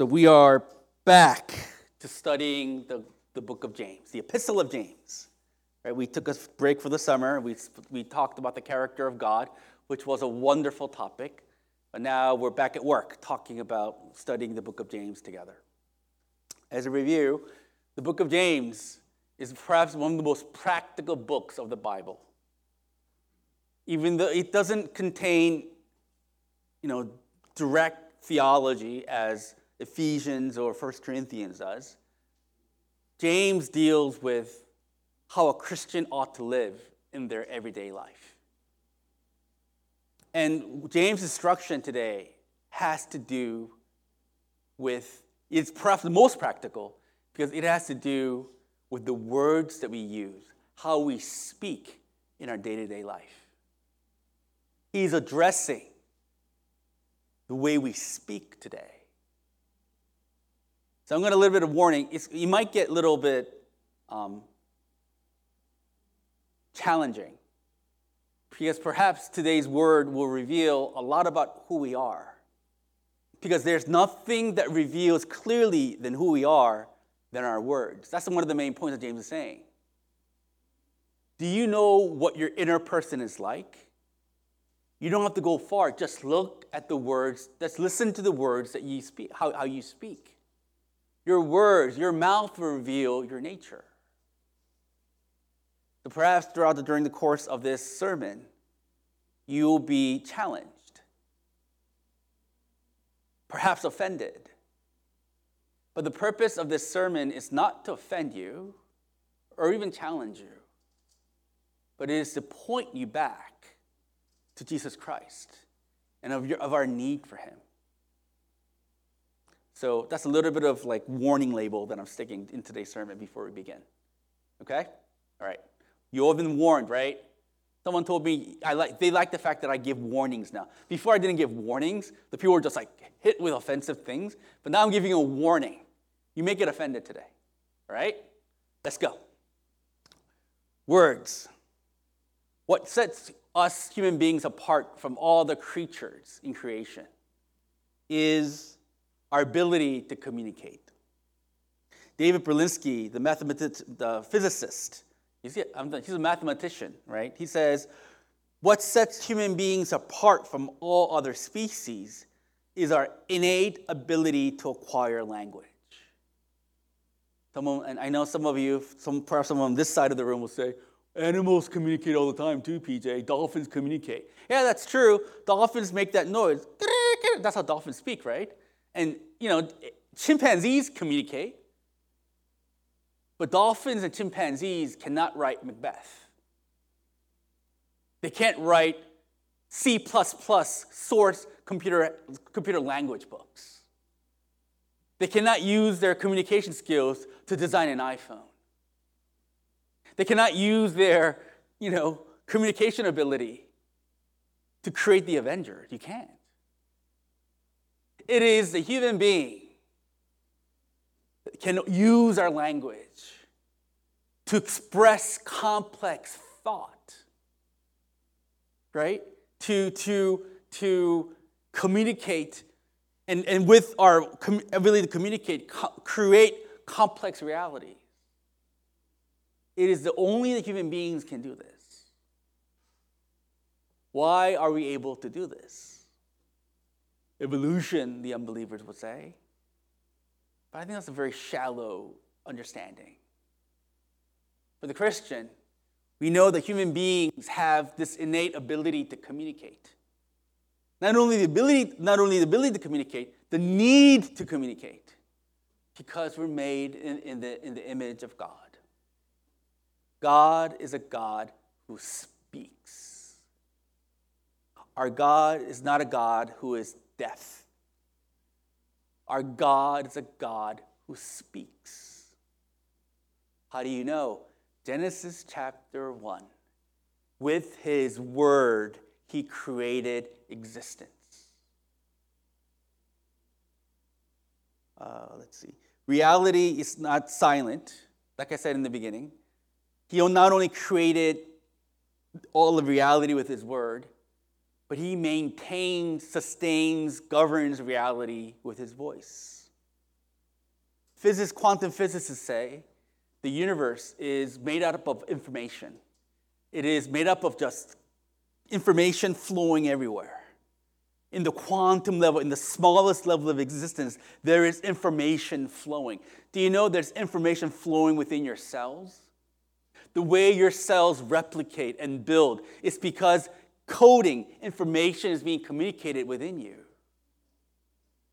So we are back to studying the, the book of James, the epistle of James. Right, we took a break for the summer. We, we talked about the character of God, which was a wonderful topic. But now we're back at work talking about studying the book of James together. As a review, the book of James is perhaps one of the most practical books of the Bible. Even though it doesn't contain, you know, direct theology as Ephesians or 1 Corinthians does, James deals with how a Christian ought to live in their everyday life. And James' instruction today has to do with, it's perhaps the most practical because it has to do with the words that we use, how we speak in our day to day life. He's addressing the way we speak today. So I'm going to a little bit of warning. It's, you might get a little bit um, challenging because perhaps today's word will reveal a lot about who we are. Because there's nothing that reveals clearly than who we are than our words. That's one of the main points that James is saying. Do you know what your inner person is like? You don't have to go far. Just look at the words. Just listen to the words that you speak, how, how you speak. Your words, your mouth reveal your nature. So perhaps throughout the, during the course of this sermon, you'll be challenged, perhaps offended. But the purpose of this sermon is not to offend you or even challenge you, but it is to point you back to Jesus Christ and of, your, of our need for Him. So that's a little bit of like warning label that I'm sticking in today's sermon before we begin. Okay? All right. You all have been warned, right? Someone told me I like, they like the fact that I give warnings now. Before I didn't give warnings, the people were just like hit with offensive things. But now I'm giving a warning. You may get offended today. All right? Let's go. Words. What sets us human beings apart from all the creatures in creation is our ability to communicate. David Berlinski, the, mathematician, the physicist, he's a mathematician, right? He says, What sets human beings apart from all other species is our innate ability to acquire language. Someone, and I know some of you, some, perhaps someone on this side of the room will say, Animals communicate all the time too, PJ. Dolphins communicate. Yeah, that's true. Dolphins make that noise. That's how dolphins speak, right? And, you know, chimpanzees communicate. But dolphins and chimpanzees cannot write Macbeth. They can't write C source computer, computer language books. They cannot use their communication skills to design an iPhone. They cannot use their, you know, communication ability to create the Avengers. You can't. It is the human being that can use our language to express complex thought, right? To, to, to communicate, and, and with our com- ability to communicate, co- create complex reality. It is the only the human beings can do this. Why are we able to do this? Evolution, the unbelievers would say. But I think that's a very shallow understanding. For the Christian, we know that human beings have this innate ability to communicate. Not only the ability, not only the ability to communicate, the need to communicate, because we're made in, in, the, in the image of God. God is a God who speaks. Our God is not a God who is deaf. Our God is a God who speaks. How do you know? Genesis chapter 1. With his word, he created existence. Uh, let's see. Reality is not silent, like I said in the beginning. He not only created all of reality with his word, but he maintains, sustains, governs reality with his voice. Physicists, quantum physicists say the universe is made up of information. It is made up of just information flowing everywhere. In the quantum level, in the smallest level of existence, there is information flowing. Do you know there's information flowing within your cells? The way your cells replicate and build is because coding, information is being communicated within you.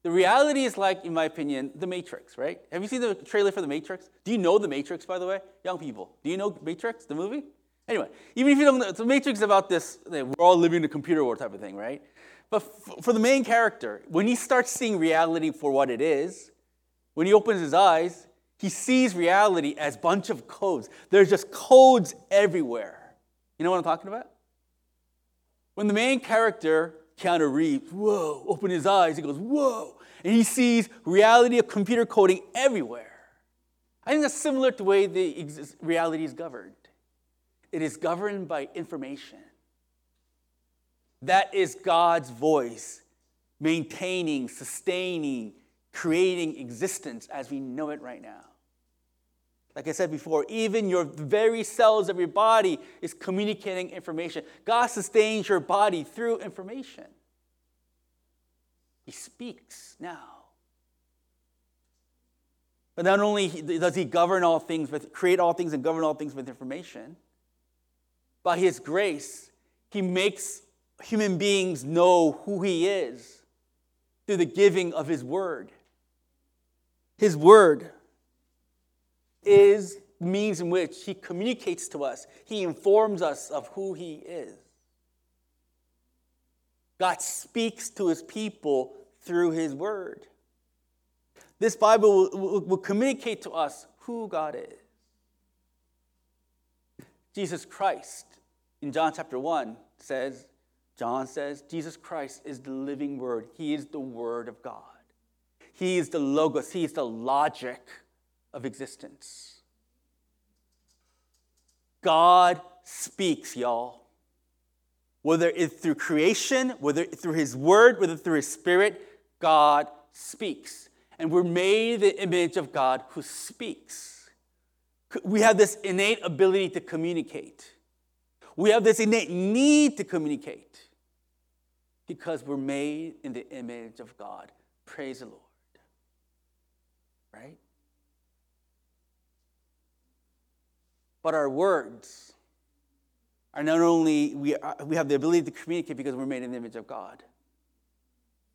The reality is like, in my opinion, The Matrix, right? Have you seen the trailer for The Matrix? Do you know The Matrix, by the way? Young people, do you know Matrix, the movie? Anyway, even if you don't know, The Matrix is about this, we're all living in a computer world type of thing, right? But for the main character, when he starts seeing reality for what it is, when he opens his eyes, he sees reality as a bunch of codes. There's just codes everywhere. You know what I'm talking about? When the main character, Keanu Reeves, whoa, open his eyes, he goes, whoa, and he sees reality of computer coding everywhere. I think that's similar to the way the reality is governed. It is governed by information. That is God's voice maintaining, sustaining, creating existence as we know it right now. Like I said before, even your very cells of your body is communicating information. God sustains your body through information. He speaks now. But not only does he govern all things with create all things and govern all things with information, by his grace, he makes human beings know who he is through the giving of his word. His word is the means in which he communicates to us, he informs us of who he is. God speaks to his people through his word. This Bible will, will, will, communicate to us who God is. Jesus Christ in John chapter 1 says, John says, Jesus Christ is the living word. He is the word of God. He is the logos. He is the logic of existence. God speaks, y'all. Whether it's through creation, whether through his word, whether through his spirit, God speaks. And we're made the image of God who speaks. We have this innate ability to communicate. We have this innate need to communicate because we're made in the image of God. Praise the Lord. Right? But our words are not only, we, are, we have the ability to communicate because we're made in the image of God.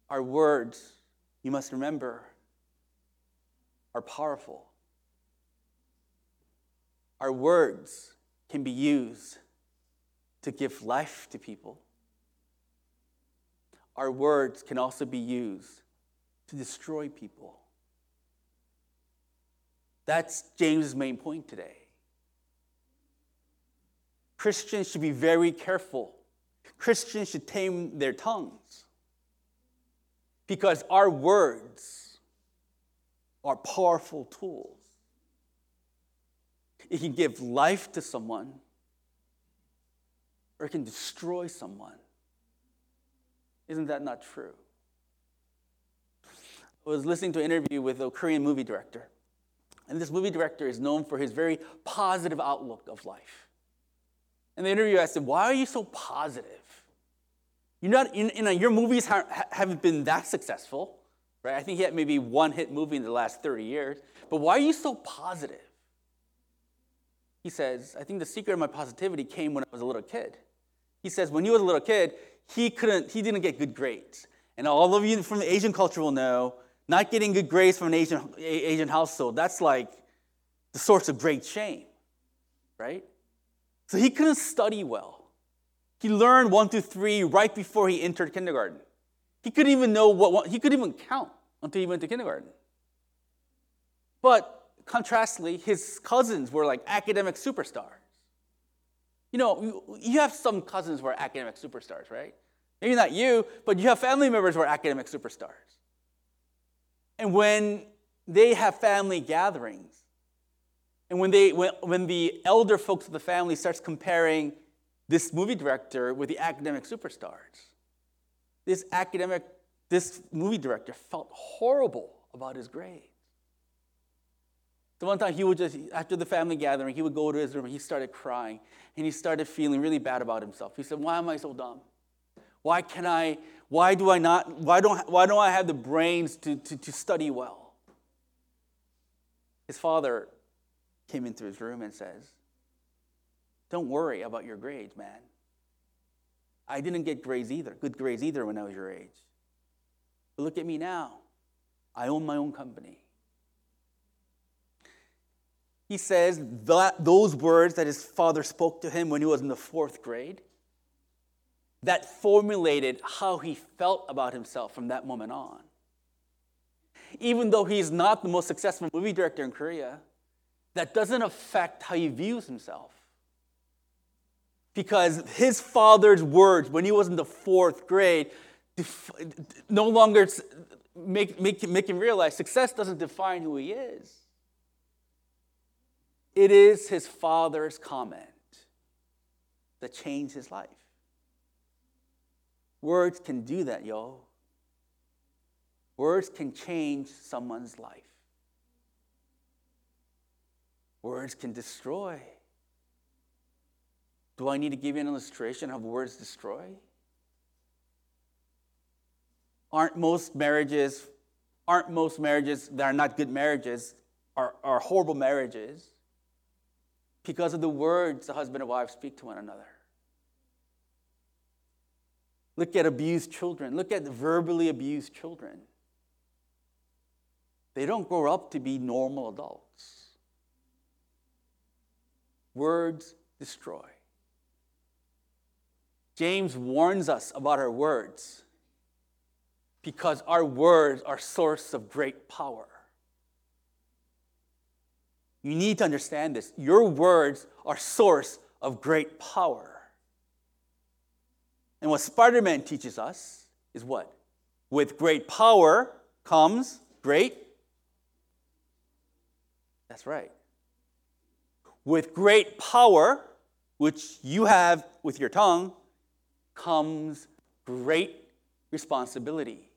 Our words, you must remember, are powerful. Our words can be used to give life to people our words can also be used to destroy people. That's James's main point today. Christians should be very careful. Christians should tame their tongues because our words are powerful tools. It can give life to someone or it can destroy someone. Isn't that not true? I was listening to an interview with a Korean movie director. And this movie director is known for his very positive outlook of life. In the interview, I said, Why are you so positive? You're not, you know, your movies haven't been that successful, right? I think he had maybe one hit movie in the last 30 years. But why are you so positive? He says, I think the secret of my positivity came when I was a little kid. He says, when he was a little kid, he couldn't, he didn't get good grades. And all of you from the Asian culture will know, not getting good grades from an Asian, Asian household, that's like the source of great shame, right? So he couldn't study well. He learned one through three right before he entered kindergarten. He couldn't even know what, he couldn't even count until he went to kindergarten. But contrastly, his cousins were like academic superstars. You know, you have some cousins who are academic superstars, right? Maybe not you, but you have family members who are academic superstars. And when they have family gatherings, and when, they, when, when the elder folks of the family starts comparing this movie director with the academic superstars, this academic, this movie director felt horrible about his grades. So one time he would just, after the family gathering, he would go to his room and he started crying and he started feeling really bad about himself. He said, Why am I so dumb? Why can I, why do I not, why don't, why don't I have the brains to, to, to study well? His father came into his room and says, Don't worry about your grades, man. I didn't get grades either, good grades either when I was your age. But look at me now. I own my own company. He says that those words that his father spoke to him when he was in the fourth grade, that formulated how he felt about himself from that moment on. Even though he's not the most successful movie director in Korea, that doesn't affect how he views himself. Because his father's words when he was in the fourth grade no longer make, make, make him realize success doesn't define who he is. It is his father's comment that changed his life. Words can do that, yo. Words can change someone's life. Words can destroy. Do I need to give you an illustration of words destroy? Aren't most marriages, aren't most marriages that are not good marriages, are, are horrible marriages because of the words the husband and wife speak to one another. Look at abused children. Look at verbally abused children. They don't grow up to be normal adults. Words destroy. James warns us about our words because our words are source of great power. You need to understand this. Your words are source of great power. And what Spider-Man teaches us is what? With great power comes great That's right. With great power, which you have with your tongue, comes great responsibility.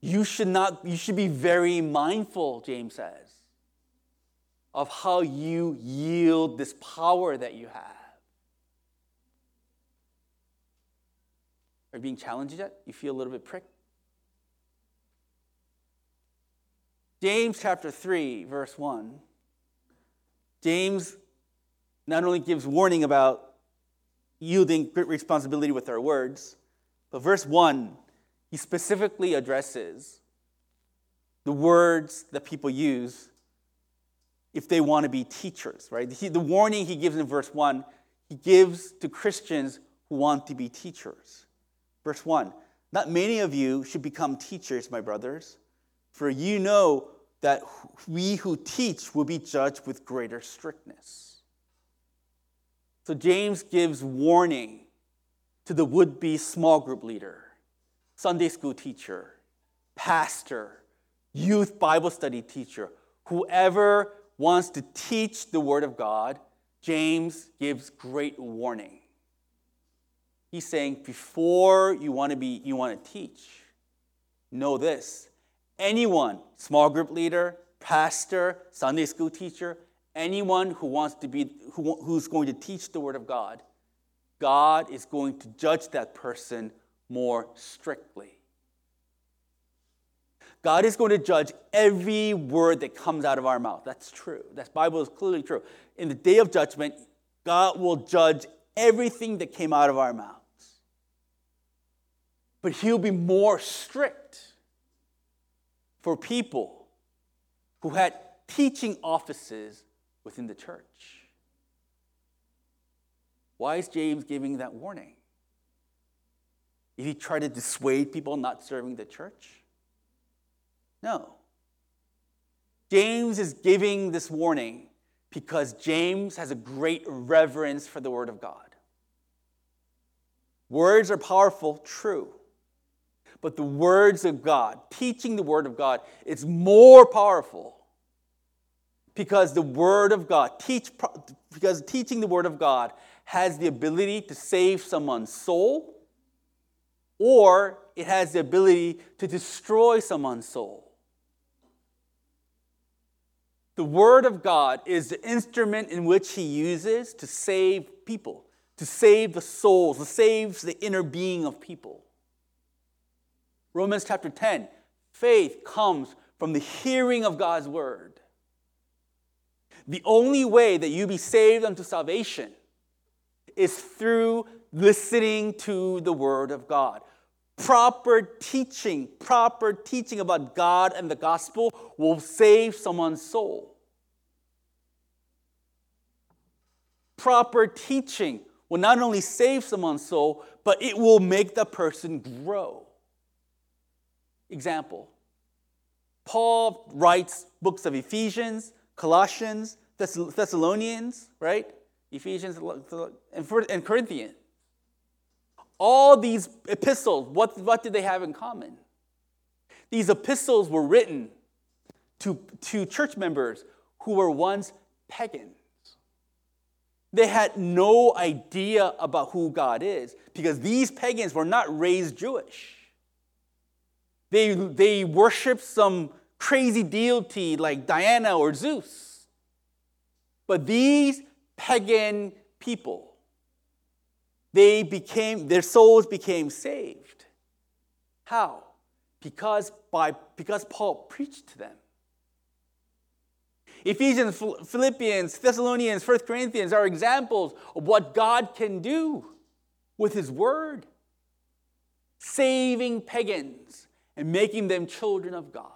You should not you should be very mindful, James says of how you yield this power that you have. Are you being challenged yet? You feel a little bit pricked? James chapter 3, verse 1. James not only gives warning about yielding great responsibility with our words, but verse 1, he specifically addresses the words that people use if they want to be teachers, right? He, the warning he gives in verse 1, he gives to Christians who want to be teachers. Verse 1 Not many of you should become teachers, my brothers, for you know that we who teach will be judged with greater strictness. So James gives warning to the would be small group leader, Sunday school teacher, pastor, youth Bible study teacher, whoever wants to teach the Word of God, James gives great warning. He's saying, before you want to be, you want to teach, know this. Anyone, small group leader, pastor, Sunday school teacher, anyone who wants to be, who, who's going to teach the Word of God, God is going to judge that person more strictly. God is going to judge every word that comes out of our mouth. That's true. That Bible is clearly true. In the day of judgment, God will judge everything that came out of our mouths. But he'll be more strict for people who had teaching offices within the church. Why is James giving that warning? Did he try to dissuade people not serving the church? No. James is giving this warning because James has a great reverence for the Word of God. Words are powerful, true. But the words of God, teaching the Word of God, is more powerful because the Word of God, teach, because teaching the Word of God has the ability to save someone's soul, or it has the ability to destroy someone's soul. The Word of God is the instrument in which He uses to save people, to save the souls, to save the inner being of people. Romans chapter 10 faith comes from the hearing of God's Word. The only way that you be saved unto salvation is through listening to the Word of God. Proper teaching, proper teaching about God and the gospel will save someone's soul. Proper teaching will not only save someone's soul, but it will make the person grow. Example Paul writes books of Ephesians, Colossians, Thessalonians, right? Ephesians and Corinthians. All these epistles, what, what did they have in common? These epistles were written to, to church members who were once pagans. They had no idea about who God is because these pagans were not raised Jewish. They, they worshiped some crazy deity like Diana or Zeus. But these pagan people, they became, their souls became saved. How? Because, by, because Paul preached to them. Ephesians, Philippians, Thessalonians, 1 Corinthians are examples of what God can do with His Word, saving pagans and making them children of God.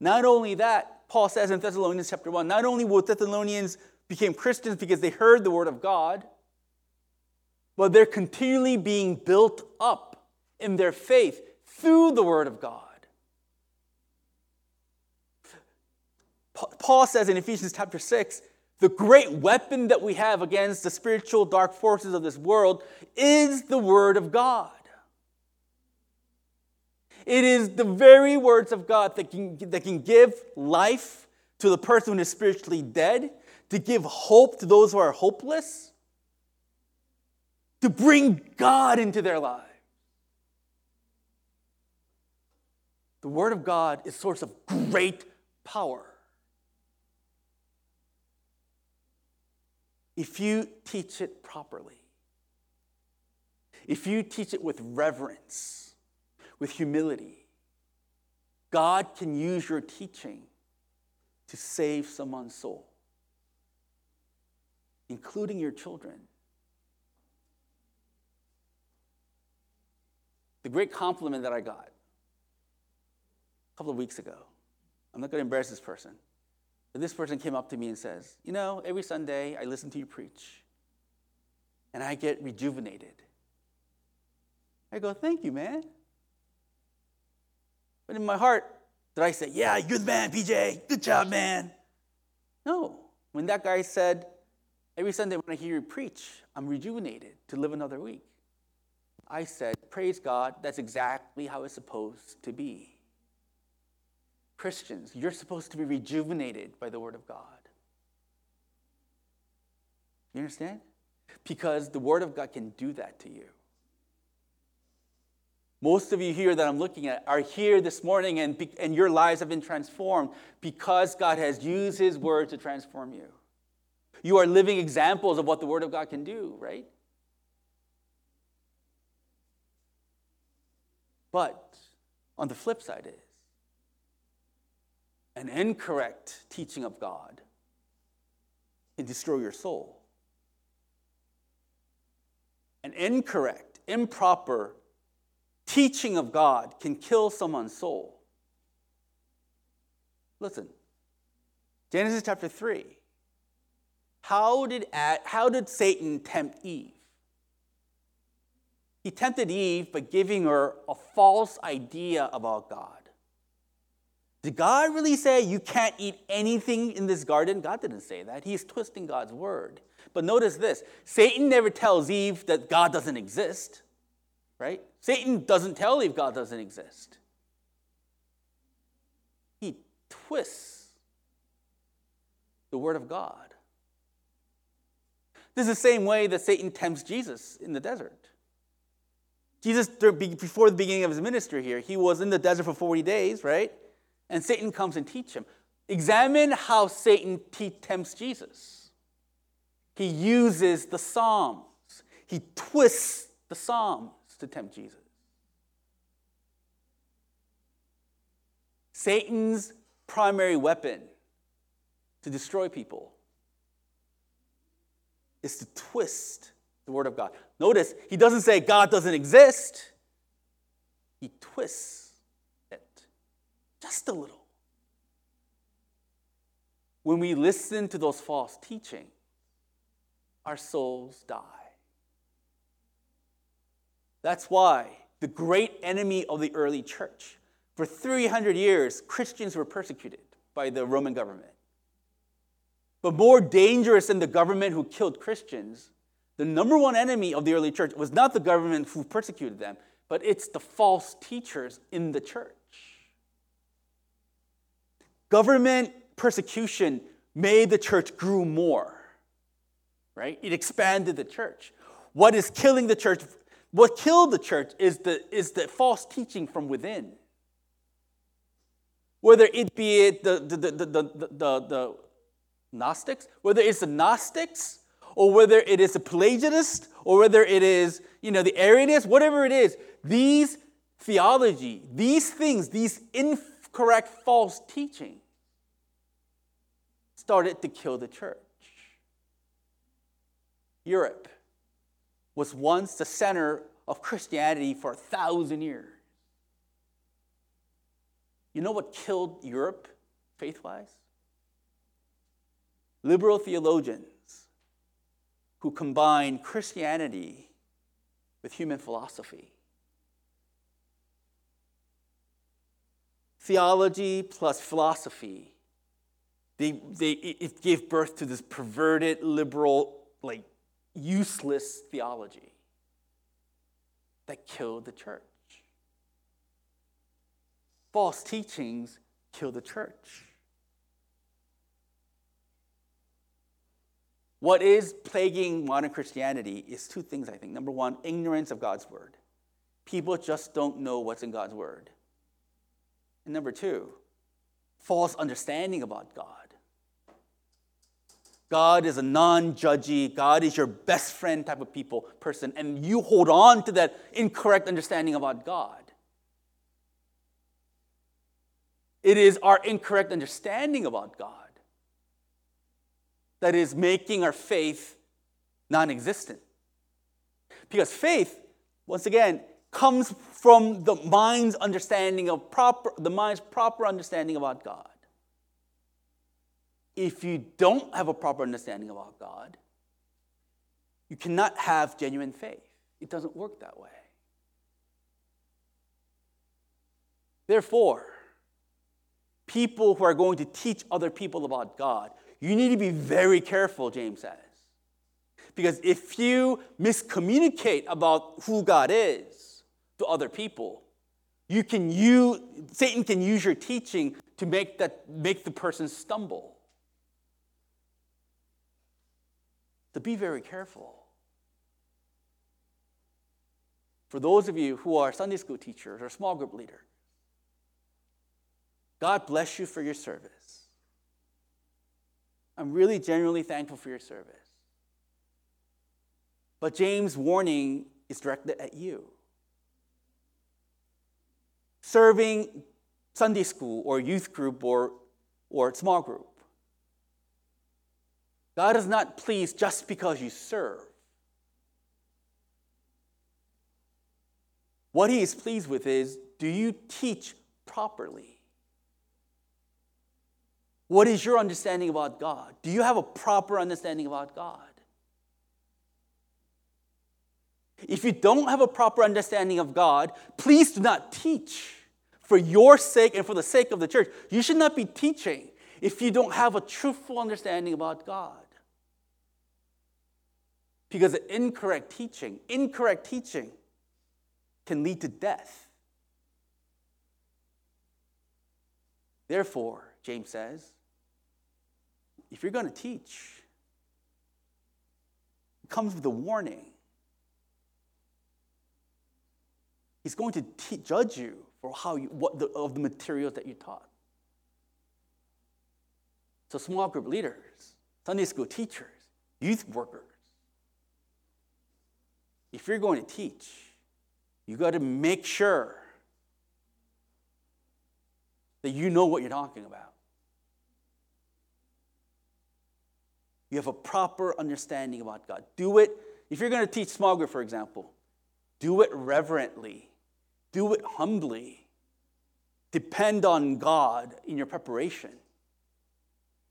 Not only that, Paul says in Thessalonians chapter 1, not only will Thessalonians became Christians because they heard the word of God, but they're continually being built up in their faith through the word of God. Paul says in Ephesians chapter 6 the great weapon that we have against the spiritual dark forces of this world is the Word of God. It is the very words of God that can, that can give life to the person who is spiritually dead, to give hope to those who are hopeless, to bring God into their lives. The Word of God is a source of great power. If you teach it properly, if you teach it with reverence, with humility, God can use your teaching to save someone's soul, including your children. The great compliment that I got a couple of weeks ago, I'm not going to embarrass this person, but this person came up to me and says, You know, every Sunday I listen to you preach and I get rejuvenated. I go, Thank you, man. But in my heart, did I say, Yeah, you're the man, PJ. Good job, man? No. When that guy said, Every Sunday when I hear you preach, I'm rejuvenated to live another week. I said, Praise God, that's exactly how it's supposed to be. Christians, you're supposed to be rejuvenated by the Word of God. You understand? Because the Word of God can do that to you. Most of you here that I'm looking at are here this morning and, and your lives have been transformed because God has used His Word to transform you. You are living examples of what the Word of God can do, right? But on the flip side is an incorrect teaching of God can destroy your soul. An incorrect, improper teaching of God can kill someone's soul. Listen, Genesis chapter 3. How did, how did Satan tempt Eve? He tempted Eve by giving her a false idea about God. Did God really say you can't eat anything in this garden? God didn't say that. He's twisting God's word. But notice this Satan never tells Eve that God doesn't exist, right? Satan doesn't tell Eve God doesn't exist. He twists the word of God. This is the same way that Satan tempts Jesus in the desert. Jesus, before the beginning of his ministry here, he was in the desert for 40 days, right? And Satan comes and teach him. Examine how Satan tempts Jesus. He uses the Psalms, he twists the Psalms to tempt Jesus. Satan's primary weapon to destroy people is to twist the Word of God. Notice, he doesn't say God doesn't exist, he twists it just a little. When we listen to those false teachings, our souls die. That's why the great enemy of the early church, for 300 years, Christians were persecuted by the Roman government. But more dangerous than the government who killed Christians, the number one enemy of the early church was not the government who persecuted them, but it's the false teachers in the church. Government persecution made the church grew more, right? It expanded the church. What is killing the church? What killed the church is the, is the false teaching from within. Whether it be it the, the, the, the, the, the Gnostics, whether it's the Gnostics or whether it is the Pelagianist or whether it is, you know, the Arianists, whatever it is, these theology, these things, these incorrect false teaching started to kill the church. Europe was once the center of Christianity for a thousand years. You know what killed Europe faith wise? liberal theologians who combined Christianity with human philosophy. Theology plus philosophy, they, they, it gave birth to this perverted, liberal, like useless theology that killed the church. False teachings kill the church. What is plaguing modern Christianity is two things, I think. Number one, ignorance of God's word. People just don't know what's in God's word. And number two, false understanding about God. God is a non-judgy, God is your best friend type of people, person, and you hold on to that incorrect understanding about God. It is our incorrect understanding about God that is making our faith non existent. Because faith, once again, comes from the mind's understanding of proper, the mind's proper understanding about God. If you don't have a proper understanding about God, you cannot have genuine faith. It doesn't work that way. Therefore, people who are going to teach other people about God you need to be very careful, James says. Because if you miscommunicate about who God is to other people, you can use, Satan can use your teaching to make, that, make the person stumble. To be very careful. For those of you who are Sunday school teachers or small group leaders, God bless you for your service. I'm really genuinely thankful for your service. But James' warning is directed at you. Serving Sunday school or youth group or, or small group. God is not pleased just because you serve. What he is pleased with is do you teach properly? What is your understanding about God? Do you have a proper understanding about God? If you don't have a proper understanding of God, please do not teach for your sake and for the sake of the church. You should not be teaching if you don't have a truthful understanding about God. Because incorrect teaching, incorrect teaching can lead to death. Therefore, James says, if you're going to teach, it comes with a warning. He's going to te- judge you for how you, what the, of the materials that you taught. So, small group leaders, Sunday school teachers, youth workers, if you're going to teach, you got to make sure that you know what you're talking about. You have a proper understanding about God. Do it, if you're going to teach small group, for example, do it reverently, do it humbly. Depend on God in your preparation.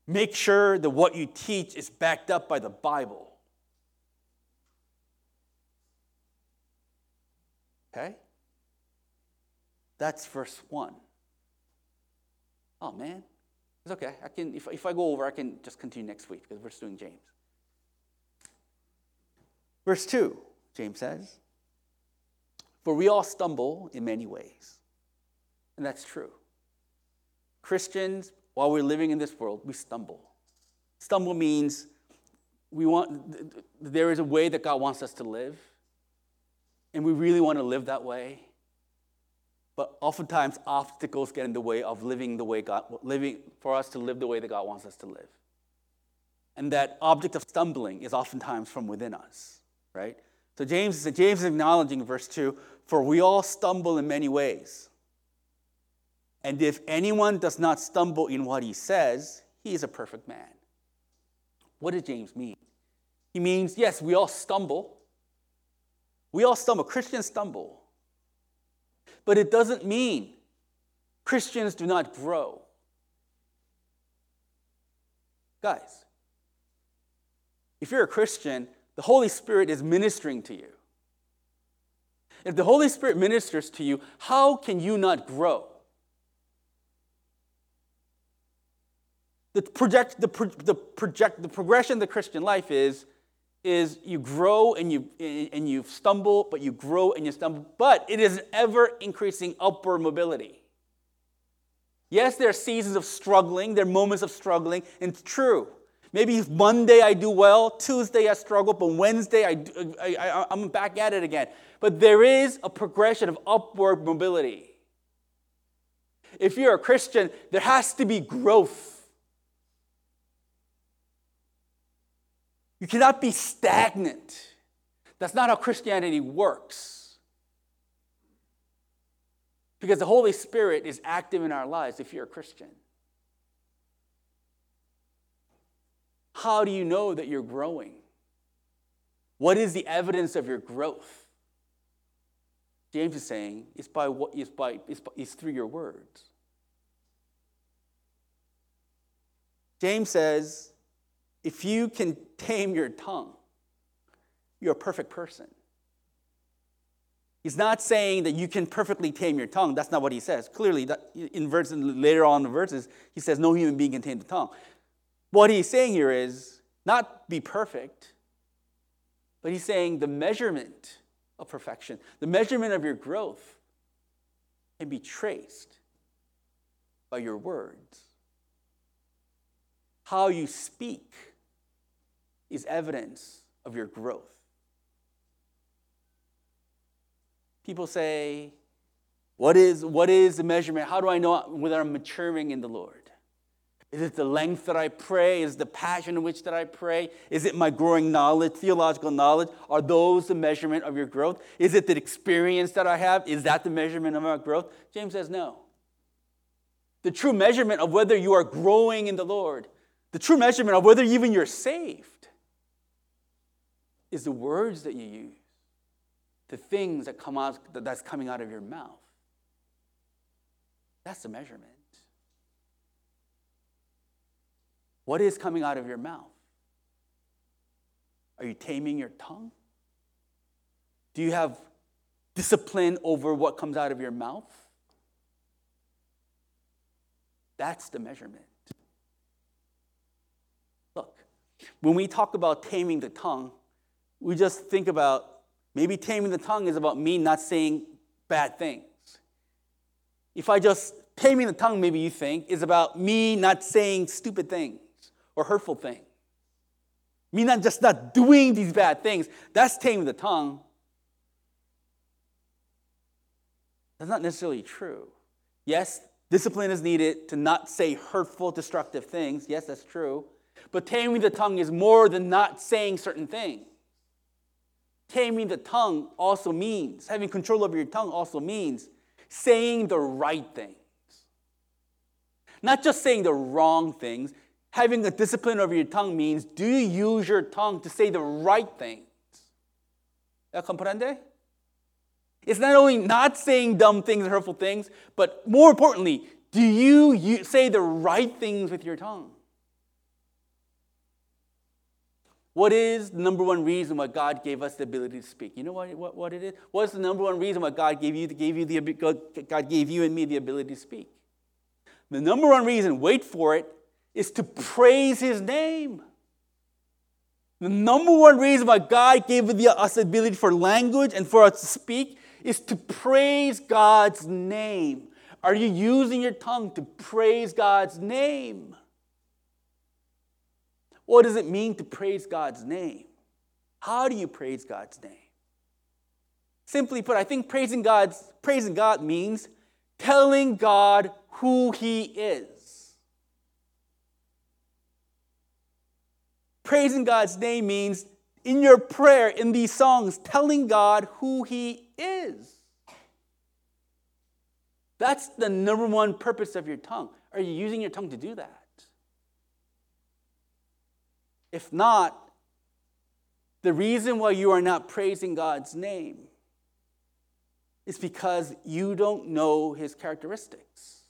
Make sure that what you teach is backed up by the Bible. Okay? That's verse 1. Oh man, it's okay. I can if, if I go over, I can just continue next week because we're still doing James. Verse 2, James says, For we all stumble in many ways. And that's true. Christians, while we're living in this world, we stumble. Stumble means we want there is a way that God wants us to live, and we really want to live that way. But oftentimes obstacles get in the way of living the way God living for us to live the way that God wants us to live. And that object of stumbling is oftentimes from within us, right? So James, James is acknowledging verse 2, for we all stumble in many ways. And if anyone does not stumble in what he says, he is a perfect man. What does James mean? He means, yes, we all stumble. We all stumble. Christians stumble. But it doesn't mean Christians do not grow. Guys, if you're a Christian, the Holy Spirit is ministering to you. If the Holy Spirit ministers to you, how can you not grow? The, project, the, the, project, the progression of the Christian life is is you grow and you and you stumble, but you grow and you stumble, but it is ever increasing upward mobility. Yes, there are seasons of struggling, there are moments of struggling, and it's true. Maybe Monday I do well, Tuesday I struggle, but Wednesday I, I, I, I'm back at it again. But there is a progression of upward mobility. If you're a Christian, there has to be growth. You cannot be stagnant. That's not how Christianity works. Because the Holy Spirit is active in our lives if you're a Christian. How do you know that you're growing? What is the evidence of your growth? James is saying it's by what is by it's, by, it's through your words. James says if you can tame your tongue, you're a perfect person. He's not saying that you can perfectly tame your tongue. That's not what he says. Clearly, that in verses later on in the verses, he says no human being can tame the tongue. What he's saying here is not be perfect, but he's saying the measurement of perfection, the measurement of your growth can be traced by your words. How you speak is evidence of your growth. People say, what is, what is the measurement? How do I know whether I'm maturing in the Lord? Is it the length that I pray? Is the passion in which that I pray? Is it my growing knowledge, theological knowledge? Are those the measurement of your growth? Is it the experience that I have? Is that the measurement of our growth? James says no. The true measurement of whether you are growing in the Lord, the true measurement of whether even you're saved, is the words that you use, the things that come out that's coming out of your mouth. That's the measurement. What is coming out of your mouth? Are you taming your tongue? Do you have discipline over what comes out of your mouth? That's the measurement. Look, when we talk about taming the tongue, we just think about maybe taming the tongue is about me not saying bad things. If I just taming the tongue, maybe you think, is about me not saying stupid things or hurtful things. Me not just not doing these bad things. That's taming the tongue. That's not necessarily true. Yes, Discipline is needed to not say hurtful, destructive things. Yes, that's true. But taming the tongue is more than not saying certain things. Taming the tongue also means, having control over your tongue also means saying the right things. Not just saying the wrong things. Having a discipline over your tongue means do you use your tongue to say the right things? ¿Ya comprende? It's not only not saying dumb things and hurtful things, but more importantly, do you, you say the right things with your tongue? What is the number one reason why God gave us the ability to speak? You know what, what, what it is? What's the number one reason why God gave you, gave you the, God gave you and me the ability to speak? The number one reason, wait for it, is to praise his name. The number one reason why God gave us the ability for language and for us to speak is to praise God's name. Are you using your tongue to praise God's name? What does it mean to praise God's name? How do you praise God's name? Simply put, I think praising God's praising God means telling God who he is. Praising God's name means in your prayer in these songs telling God who he is. That's the number one purpose of your tongue. Are you using your tongue to do that? If not, the reason why you are not praising God's name is because you don't know his characteristics.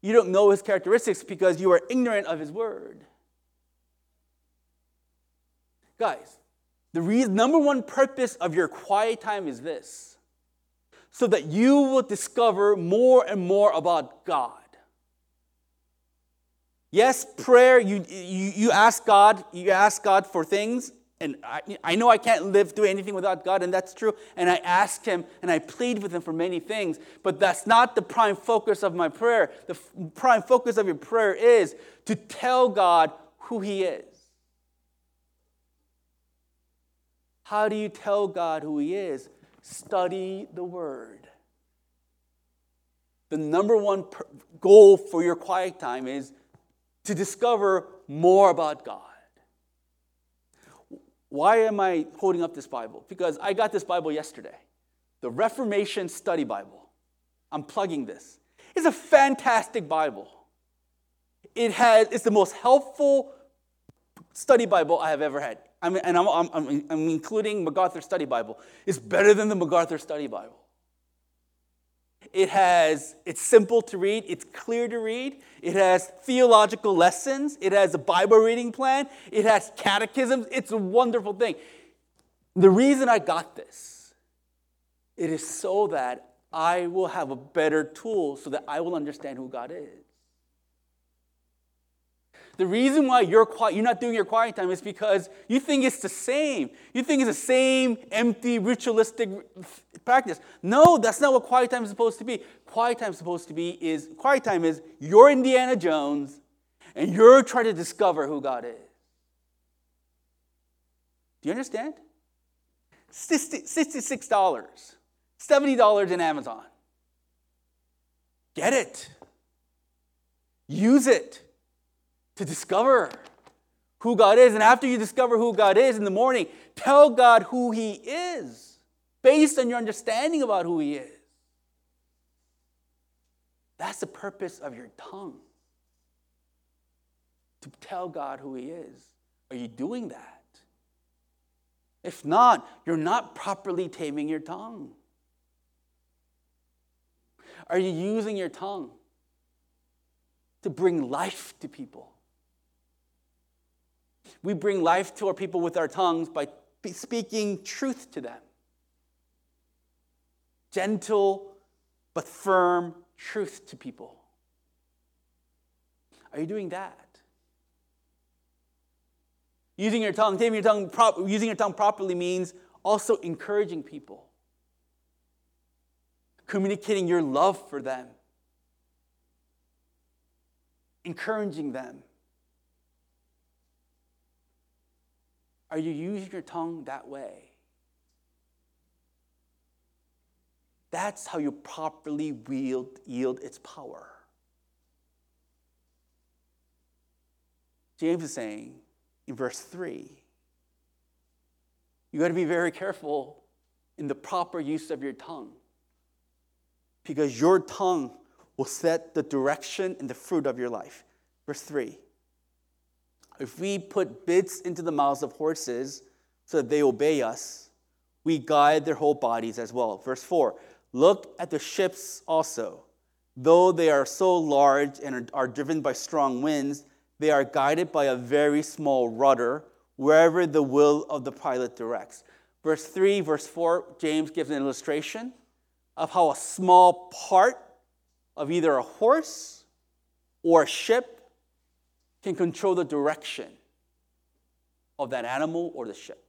You don't know his characteristics because you are ignorant of his word. Guys, the reason, number one purpose of your quiet time is this so that you will discover more and more about God. Yes, prayer, you, you, you ask God, you ask God for things, and I, I know I can't live, do anything without God, and that's true. And I ask Him and I plead with Him for many things, but that's not the prime focus of my prayer. The f- prime focus of your prayer is to tell God who He is. How do you tell God who He is? Study the Word. The number one goal for your quiet time is to discover more about God. Why am I holding up this Bible? Because I got this Bible yesterday, the Reformation Study Bible. I'm plugging this. It's a fantastic Bible. It has, it's the most helpful study Bible I have ever had. I mean, and I'm, I'm, I'm including MacArthur Study Bible. It's better than the MacArthur Study Bible. It has, it's simple to read, it's clear to read, it has theological lessons, it has a Bible reading plan, it has catechisms. It's a wonderful thing. The reason I got this, it is so that I will have a better tool so that I will understand who God is. The reason why you're quiet, you're not doing your quiet time is because you think it's the same. You think it's the same empty ritualistic practice. No, that's not what quiet time is supposed to be. Quiet time is supposed to be is quiet time is you're Indiana Jones and you're trying to discover who God is. Do you understand? $66, $70 in Amazon. Get it. Use it to discover who God is. And after you discover who God is in the morning, tell God who He is based on your understanding about who He is. That's the purpose of your tongue to tell God who He is. Are you doing that? If not, you're not properly taming your tongue. Are you using your tongue to bring life to people? We bring life to our people with our tongues by speaking truth to them. Gentle but firm truth to people. Are you doing that? Using your tongue, your tongue, using your tongue properly means also encouraging people, communicating your love for them, encouraging them. Are you using your tongue that way? That's how you properly wield, yield its power. James is saying in verse 3 you got to be very careful in the proper use of your tongue because your tongue will set the direction and the fruit of your life. Verse 3 If we put bits into the mouths of horses so that they obey us, we guide their whole bodies as well. Verse 4 Look at the ships also. Though they are so large and are driven by strong winds, they are guided by a very small rudder wherever the will of the pilot directs. Verse 3, verse 4, James gives an illustration of how a small part of either a horse or a ship can control the direction of that animal or the ship.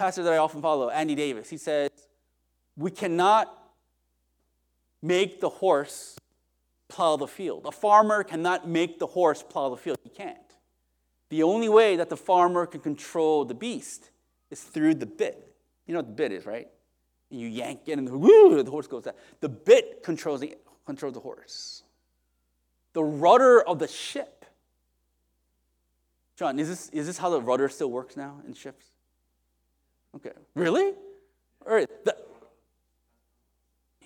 Pastor that I often follow, Andy Davis, he says, We cannot make the horse plow the field. A farmer cannot make the horse plow the field. He can't. The only way that the farmer can control the beast is through the bit. You know what the bit is, right? You yank it and the, woo, the horse goes down. The bit controls the, controls the horse. The rudder of the ship. John, is this, is this how the rudder still works now in ships? Okay. Really? All right. The,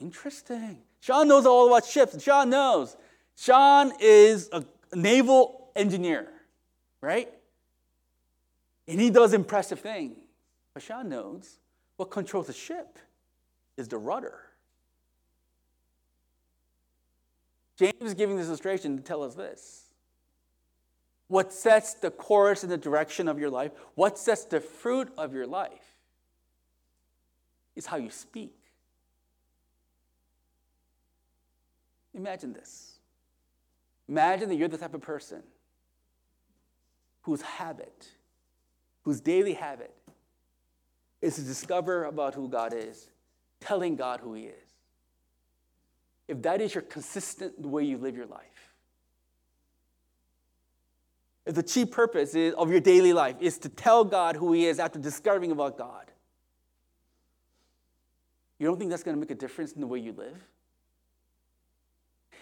interesting. Sean knows all about ships. Sean knows. Sean is a naval engineer, right? And he does impressive things. But Sean knows what controls the ship is the rudder. James is giving this illustration to tell us this. What sets the course and the direction of your life, what sets the fruit of your life, is how you speak. Imagine this. Imagine that you're the type of person whose habit, whose daily habit, is to discover about who God is, telling God who He is. If that is your consistent way you live your life, if the chief purpose is, of your daily life is to tell God who He is after discovering about God, you don't think that's going to make a difference in the way you live?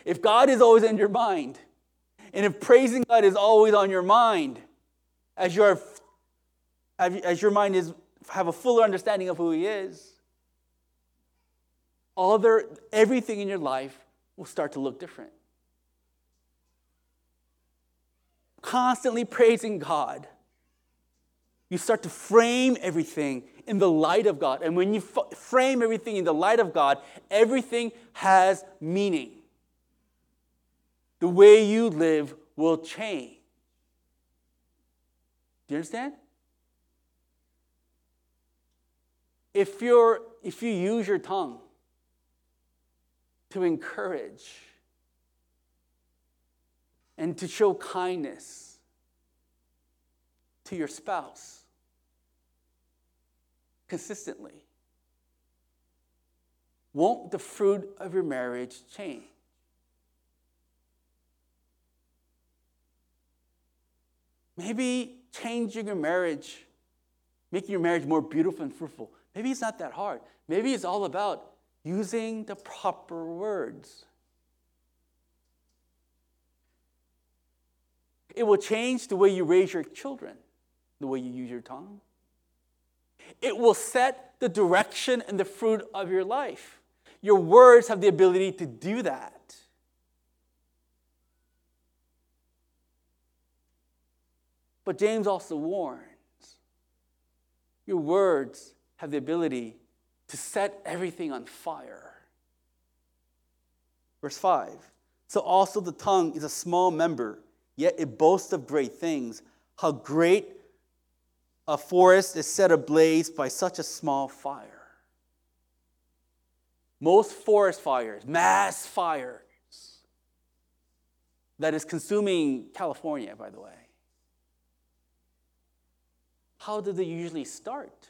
If God is always in your mind, and if praising God is always on your mind, as your, as your mind is have a fuller understanding of who He is, all other everything in your life will start to look different. Constantly praising God, you start to frame everything in the light of God. And when you f- frame everything in the light of God, everything has meaning the way you live will change. Do you understand? If, you're, if you use your tongue to encourage and to show kindness to your spouse consistently, won't the fruit of your marriage change? Maybe changing your marriage, making your marriage more beautiful and fruitful, maybe it's not that hard. Maybe it's all about using the proper words. It will change the way you raise your children, the way you use your tongue. It will set the direction and the fruit of your life. Your words have the ability to do that. But James also warns your words have the ability to set everything on fire. Verse 5 So also the tongue is a small member, yet it boasts of great things. How great a forest is set ablaze by such a small fire. Most forest fires, mass fires, that is consuming California, by the way, how do they usually start?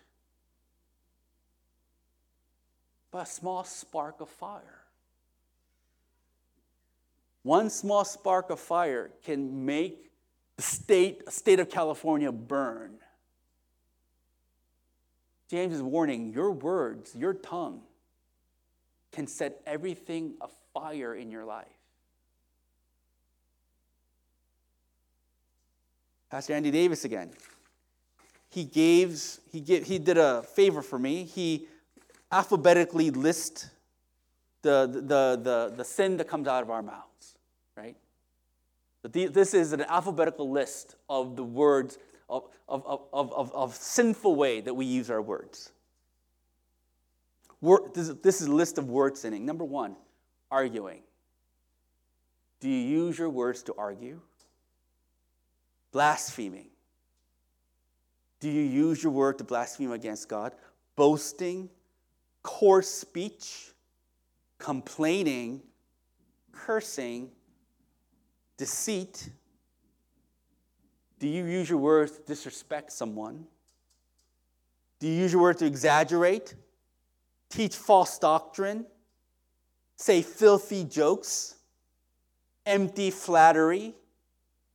By a small spark of fire. One small spark of fire can make the state, state of California burn. James is warning your words, your tongue, can set everything afire in your life. Pastor Andy Davis again. He gave, he, gave, he did a favor for me. He alphabetically list the, the, the, the sin that comes out of our mouths, right? But This is an alphabetical list of the words of, of, of, of, sinful way that we use our words. Word, this, this is a list of word sinning. Number one, arguing. Do you use your words to argue? Blaspheming. Do you use your word to blaspheme against God? Boasting, coarse speech, complaining, cursing, deceit. Do you use your words to disrespect someone? Do you use your words to exaggerate, teach false doctrine, say filthy jokes, empty flattery,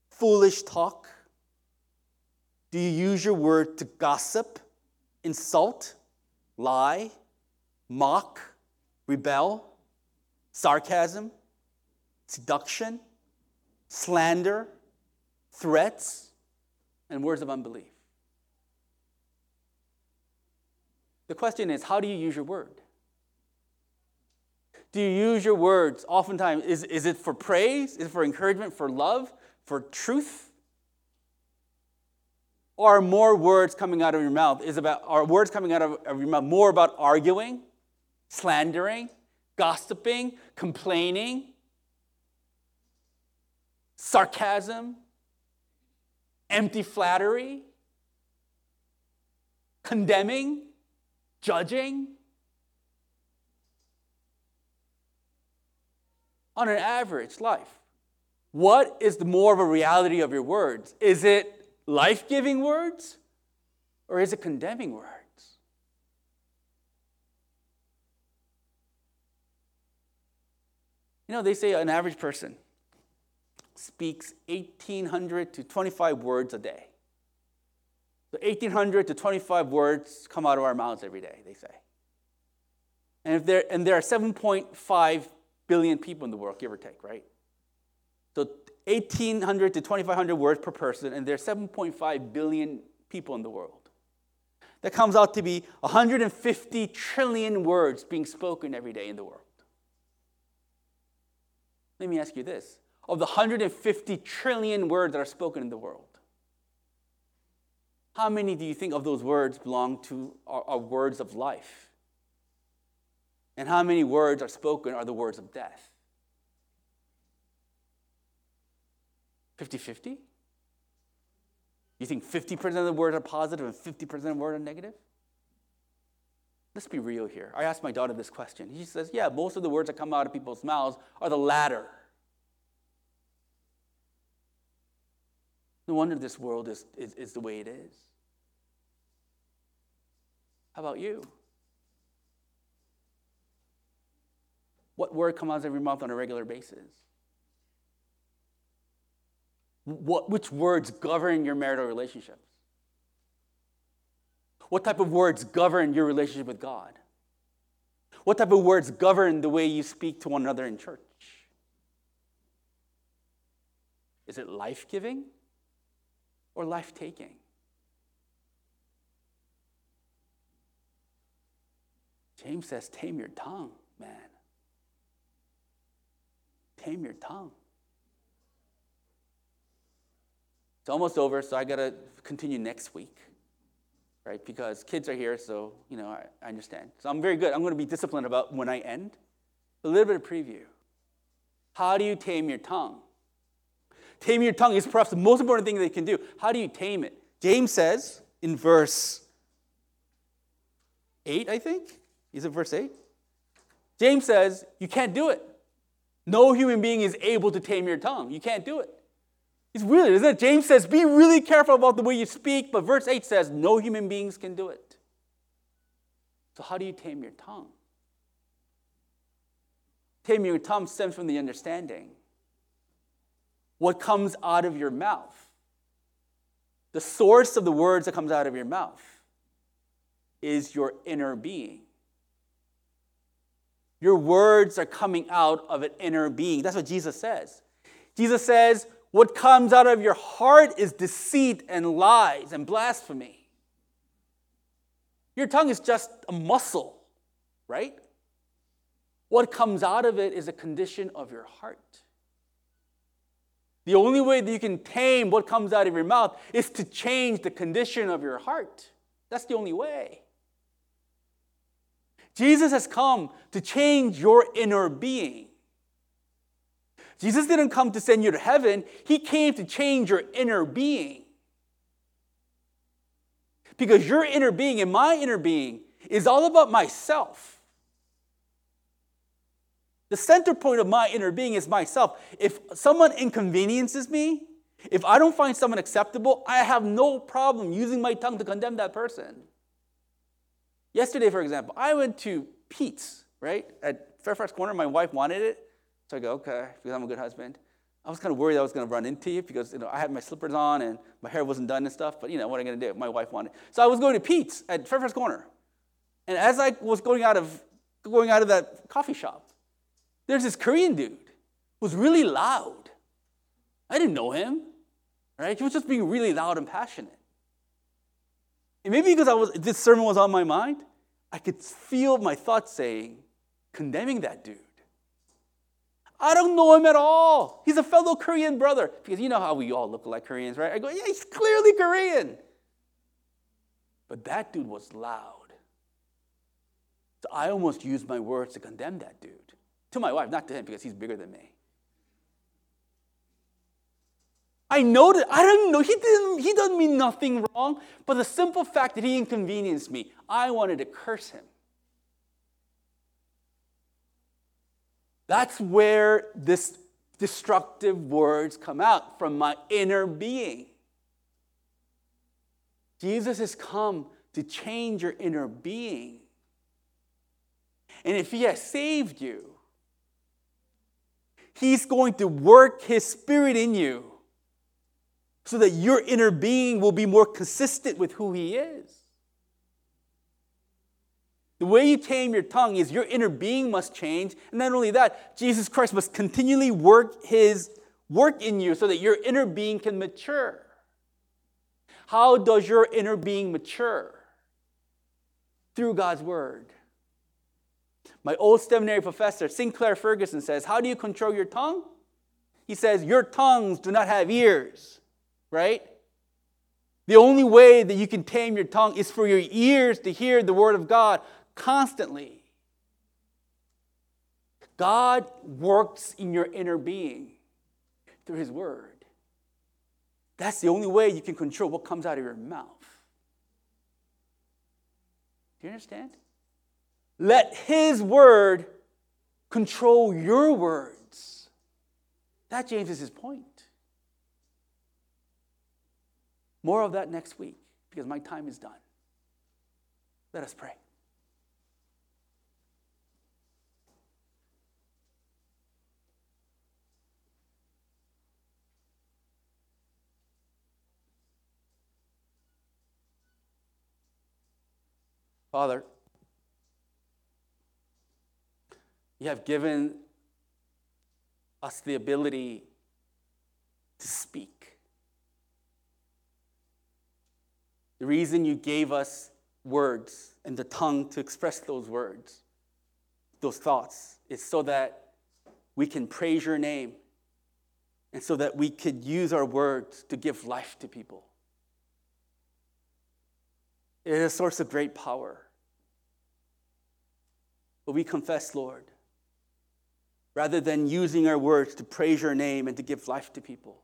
foolish talk? Do you use your word to gossip, insult, lie, mock, rebel, sarcasm, seduction, slander, threats, and words of unbelief? The question is how do you use your word? Do you use your words oftentimes? Is, is it for praise? Is it for encouragement, for love, for truth? Or are more words coming out of your mouth? Is about are words coming out of, of your mouth more about arguing, slandering, gossiping, complaining, sarcasm, empty flattery, condemning, judging? On an average life, what is the more of a reality of your words? Is it life giving words or is it condemning words? You know, they say an average person speaks 1,800 to 25 words a day. So 1,800 to 25 words come out of our mouths every day, they say. And, if there, and there are 7.5 billion people in the world, give or take, right? So 1,800 to 2,500 words per person, and there are 7.5 billion people in the world. That comes out to be 150 trillion words being spoken every day in the world. Let me ask you this of the 150 trillion words that are spoken in the world, how many do you think of those words belong to are, are words of life? And how many words are spoken are the words of death? 50 50? You think 50% of the words are positive and 50% of the words are negative? Let's be real here. I asked my daughter this question. She says, Yeah, most of the words that come out of people's mouths are the latter. No wonder this world is, is, is the way it is. How about you? What word comes out every month on a regular basis? What, which words govern your marital relationships? What type of words govern your relationship with God? What type of words govern the way you speak to one another in church? Is it life giving or life taking? James says, tame your tongue, man. Tame your tongue. It's almost over, so I got to continue next week, right? Because kids are here, so, you know, I, I understand. So I'm very good. I'm to be disciplined about when I end. A little bit of preview. How do you tame your tongue? Taming your tongue is perhaps the most important thing they can do. How do you tame it? James says in verse 8, I think. Is it verse 8? James says, You can't do it. No human being is able to tame your tongue. You can't do it. It's weird, isn't it? James says, Be really careful about the way you speak, but verse 8 says, No human beings can do it. So, how do you tame your tongue? Taming your tongue stems from the understanding what comes out of your mouth, the source of the words that comes out of your mouth. is your inner being. Your words are coming out of an inner being. That's what Jesus says. Jesus says, What comes out of your heart is deceit and lies and blasphemy. Your tongue is just a muscle, right? What comes out of it is a condition of your heart. The only way that you can tame what comes out of your mouth is to change the condition of your heart. That's the only way. Jesus has come to change your inner being. Jesus didn't come to send you to heaven, He came to change your inner being. Because your inner being and my inner being is all about myself. The center point of my inner being is myself. If someone inconveniences me, if I don't find someone acceptable, I have no problem using my tongue to condemn that person. Yesterday, for example, I went to Peet's, right? At Fairfax Corner, my wife wanted it. So I go, okay, because I'm a good husband. I was kind of worried I was going to run into you because you know, I had my slippers on and my hair wasn't done and stuff. But you know, what am I going to do? My wife wanted. So I was going to Peet's at Fairfax Corner. And as I was going out of, going out of that coffee shop, there's this Korean dude was really loud. I didn't know him, right? He was just being really loud and passionate. And maybe because I was, this sermon was on my mind, I could feel my thoughts saying, condemning that dude. I don't know him at all. He's a fellow Korean brother. Because you know how we all look like Koreans, right? I go, yeah, he's clearly Korean. But that dude was loud. So I almost used my words to condemn that dude. To my wife, not to him, because he's bigger than me. I know that I don't know. He didn't, he doesn't mean nothing wrong, but the simple fact that he inconvenienced me, I wanted to curse him. That's where this destructive words come out from my inner being. Jesus has come to change your inner being. And if he has saved you, he's going to work his spirit in you so that your inner being will be more consistent with who He is. The way you tame your tongue is your inner being must change. And not only that, Jesus Christ must continually work His work in you so that your inner being can mature. How does your inner being mature? Through God's Word. My old seminary professor, Sinclair Ferguson, says, How do you control your tongue? He says, Your tongues do not have ears right? The only way that you can tame your tongue is for your ears to hear the word of God constantly. God works in your inner being through his word. That's the only way you can control what comes out of your mouth. Do you understand? Let his word control your words. That, James, is his point. More of that next week because my time is done. Let us pray. Father, you have given us the ability to speak. The reason you gave us words and the tongue to express those words, those thoughts, is so that we can praise your name and so that we could use our words to give life to people. It is a source of great power. But we confess, Lord, rather than using our words to praise your name and to give life to people,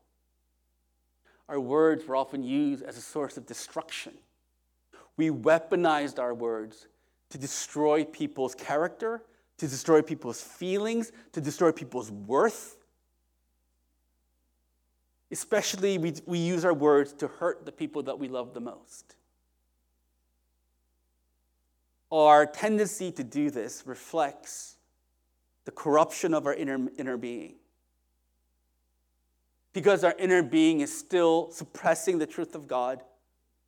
our words were often used as a source of destruction. We weaponized our words to destroy people's character, to destroy people's feelings, to destroy people's worth. Especially, we, we use our words to hurt the people that we love the most. Our tendency to do this reflects the corruption of our inner, inner being because our inner being is still suppressing the truth of God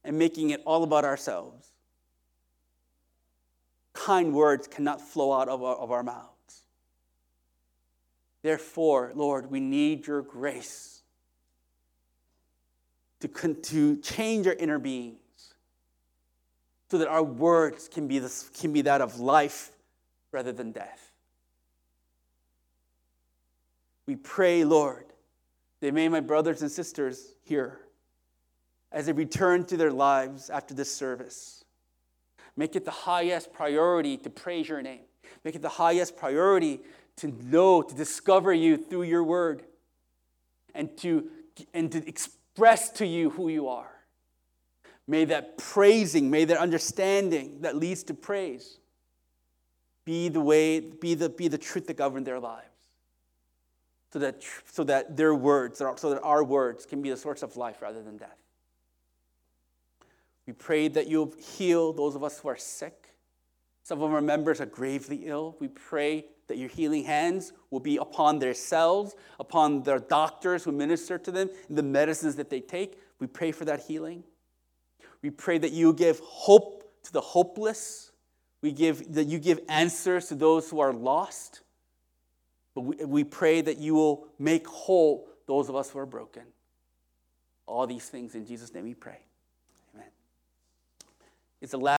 and making it all about ourselves. kind words cannot flow out of our, of our mouths. Therefore, Lord, we need your grace to, to change our inner beings so that our words can be, this, can be that of life rather than death. We pray, Lord, that may my brothers and sisters here, as they return to their lives after this service, make it the highest priority to praise your name. Make it the highest priority to know, to discover you through your word, and to, and to express to you who you are. May that praising, may that understanding that leads to praise be the way, be the, be the truth that govern their lives. So that, so that their words, so that our words can be the source of life rather than death. We pray that you'll heal those of us who are sick. Some of our members are gravely ill. We pray that your healing hands will be upon their cells, upon their doctors who minister to them, the medicines that they take. We pray for that healing. We pray that you give hope to the hopeless. We give that you give answers to those who are lost. But we, pray that you will make whole those of us who are broken. All these things in Jesus' name we pray. Amen. It's last